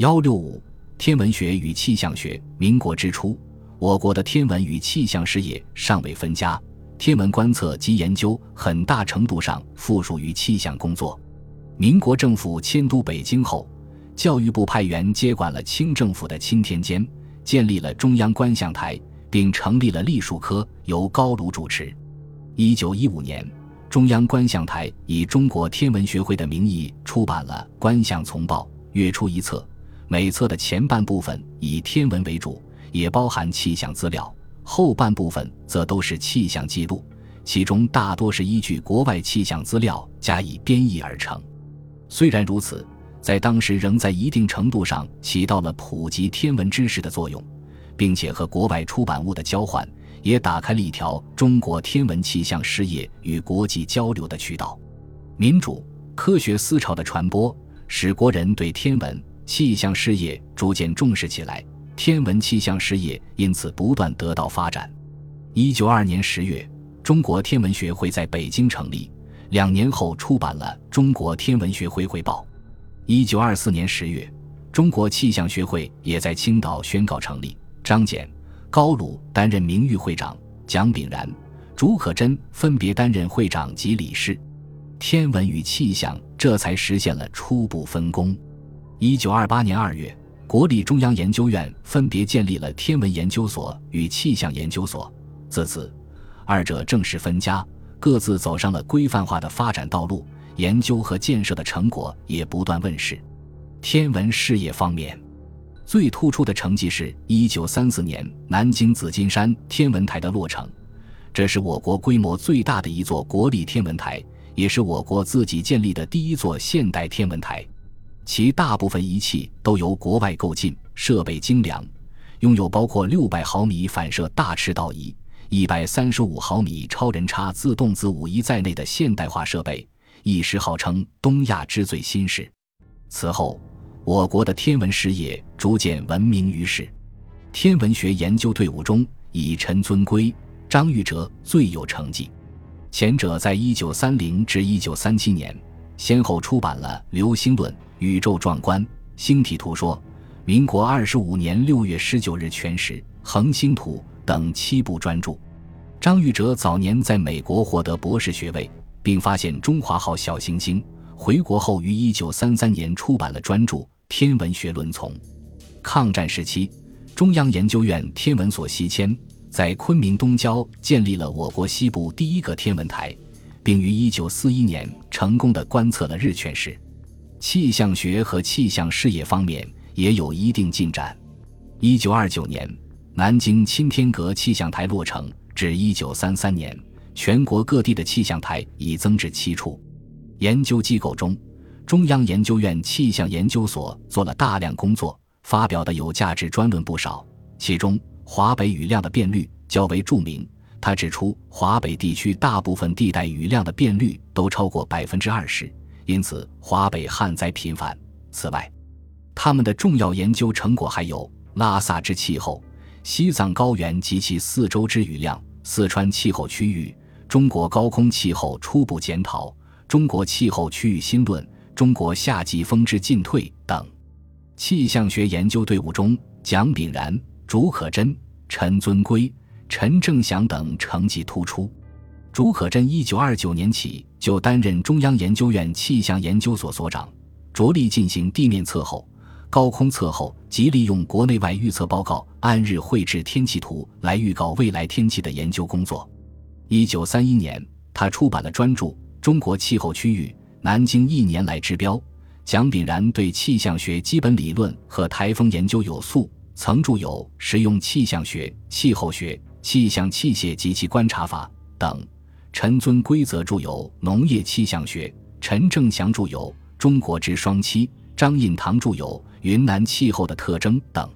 幺六五天文学与气象学。民国之初，我国的天文与气象事业尚未分家，天文观测及研究很大程度上附属于气象工作。民国政府迁都北京后，教育部派员接管了清政府的钦天监，建立了中央观象台，并成立了历数科，由高卢主持。一九一五年，中央观象台以中国天文学会的名义出版了《观象丛报》，月出一册。每册的前半部分以天文为主，也包含气象资料；后半部分则都是气象记录，其中大多是依据国外气象资料加以编译而成。虽然如此，在当时仍在一定程度上起到了普及天文知识的作用，并且和国外出版物的交换也打开了一条中国天文气象事业与国际交流的渠道。民主科学思潮的传播，使国人对天文。气象事业逐渐重视起来，天文气象事业因此不断得到发展。一九二年十月，中国天文学会在北京成立，两年后出版了《中国天文学会汇报》。一九二四年十月，中国气象学会也在青岛宣告成立，张謇、高鲁担任名誉会长，蒋炳然、竺可桢分别担任会长及理事，天文与气象这才实现了初步分工。一九二八年二月，国立中央研究院分别建立了天文研究所与气象研究所。自此，二者正式分家，各自走上了规范化的发展道路。研究和建设的成果也不断问世。天文事业方面，最突出的成绩是一九三四年南京紫金山天文台的落成。这是我国规模最大的一座国立天文台，也是我国自己建立的第一座现代天文台。其大部分仪器都由国外购进，设备精良，拥有包括六百毫米反射大赤道仪、一百三十五毫米超人差自动子午仪在内的现代化设备，一时号称东亚之最新式。此后，我国的天文事业逐渐闻名于世。天文学研究队伍中，以陈遵圭、张玉哲最有成绩。前者在一九三零至一九三七年，先后出版了《流星论》。宇宙壮观，星体图说，民国二十五年六月十九日全时，恒星图等七部专著。张玉哲早年在美国获得博士学位，并发现中华号小行星。回国后于一九三三年出版了专著《天文学论丛》。抗战时期，中央研究院天文所西迁，在昆明东郊建立了我国西部第一个天文台，并于一九四一年成功的观测了日全食。气象学和气象事业方面也有一定进展。一九二九年，南京钦天阁气象台落成，至一九三三年，全国各地的气象台已增至七处。研究机构中，中央研究院气象研究所做了大量工作，发表的有价值专论不少。其中，华北雨量的变率较为著名。他指出，华北地区大部分地带雨量的变率都超过百分之二十。因此，华北旱灾频繁。此外，他们的重要研究成果还有拉萨之气候、西藏高原及其四周之雨量、四川气候区域、中国高空气候初步检讨、中国气候区域新论、中国夏季风之进退等。气象学研究队伍中，蒋炳然、竺可桢、陈遵圭、陈正祥等成绩突出。竺可桢一九二九年起就担任中央研究院气象研究所所长，着力进行地面测候、高空测候及利用国内外预测报告按日绘制天气图来预告未来天气的研究工作。一九三一年，他出版了专著《中国气候区域南京一年来之标》。蒋炳然对气象学基本理论和台风研究有素，曾著有《实用气象学、气候学、气象器械及其观察法》等。陈遵规则著有《农业气象学》，陈正祥著有《中国之双栖》，张印堂著有《云南气候的特征》等。